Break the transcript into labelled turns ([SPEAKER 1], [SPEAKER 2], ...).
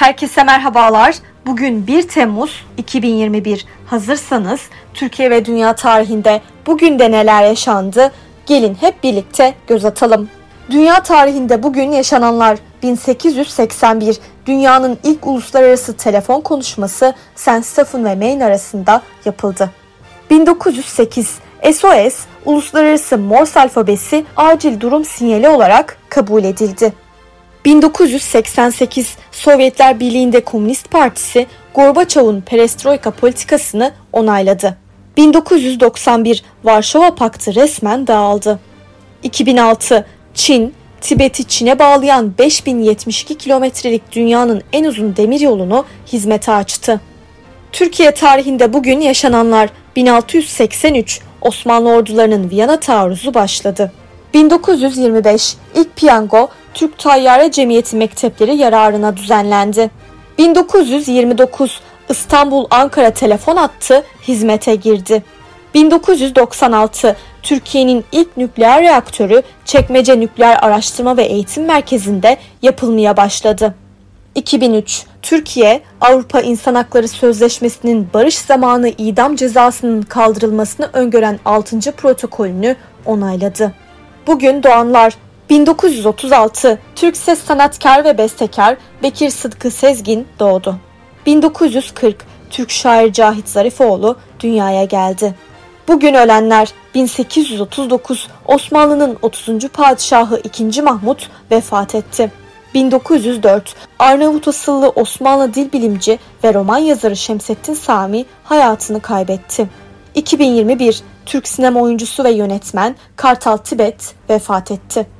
[SPEAKER 1] Herkese merhabalar. Bugün 1 Temmuz 2021. Hazırsanız Türkiye ve dünya tarihinde bugün de neler yaşandı? Gelin hep birlikte göz atalım. Dünya tarihinde bugün yaşananlar 1881 dünyanın ilk uluslararası telefon konuşması St. Stephen ve Maine arasında yapıldı. 1908 SOS uluslararası Morse alfabesi acil durum sinyali olarak kabul edildi. 1988 Sovyetler Birliği'nde Komünist Partisi Gorbaçov'un perestroika politikasını onayladı. 1991 Varşova Paktı resmen dağıldı. 2006 Çin, Tibet'i Çin'e bağlayan 5072 kilometrelik dünyanın en uzun demir yolunu hizmete açtı. Türkiye tarihinde bugün yaşananlar 1683 Osmanlı ordularının Viyana taarruzu başladı. 1925 ilk piyango Türk Tayyare Cemiyeti mektepleri yararına düzenlendi. 1929 İstanbul-Ankara telefon hattı hizmete girdi. 1996 Türkiye'nin ilk nükleer reaktörü Çekmece Nükleer Araştırma ve Eğitim Merkezi'nde yapılmaya başladı. 2003 Türkiye Avrupa İnsan Hakları Sözleşmesi'nin barış zamanı idam cezasının kaldırılmasını öngören 6. protokolünü onayladı. Bugün doğanlar 1936 Türk ses sanatkar ve bestekar Bekir Sıtkı Sezgin doğdu. 1940 Türk şair Cahit Zarifoğlu dünyaya geldi. Bugün ölenler 1839 Osmanlı'nın 30. padişahı 2. Mahmut vefat etti. 1904 Arnavut asıllı Osmanlı dil bilimci ve roman yazarı Şemsettin Sami hayatını kaybetti. 2021 Türk sinema oyuncusu ve yönetmen Kartal Tibet vefat etti.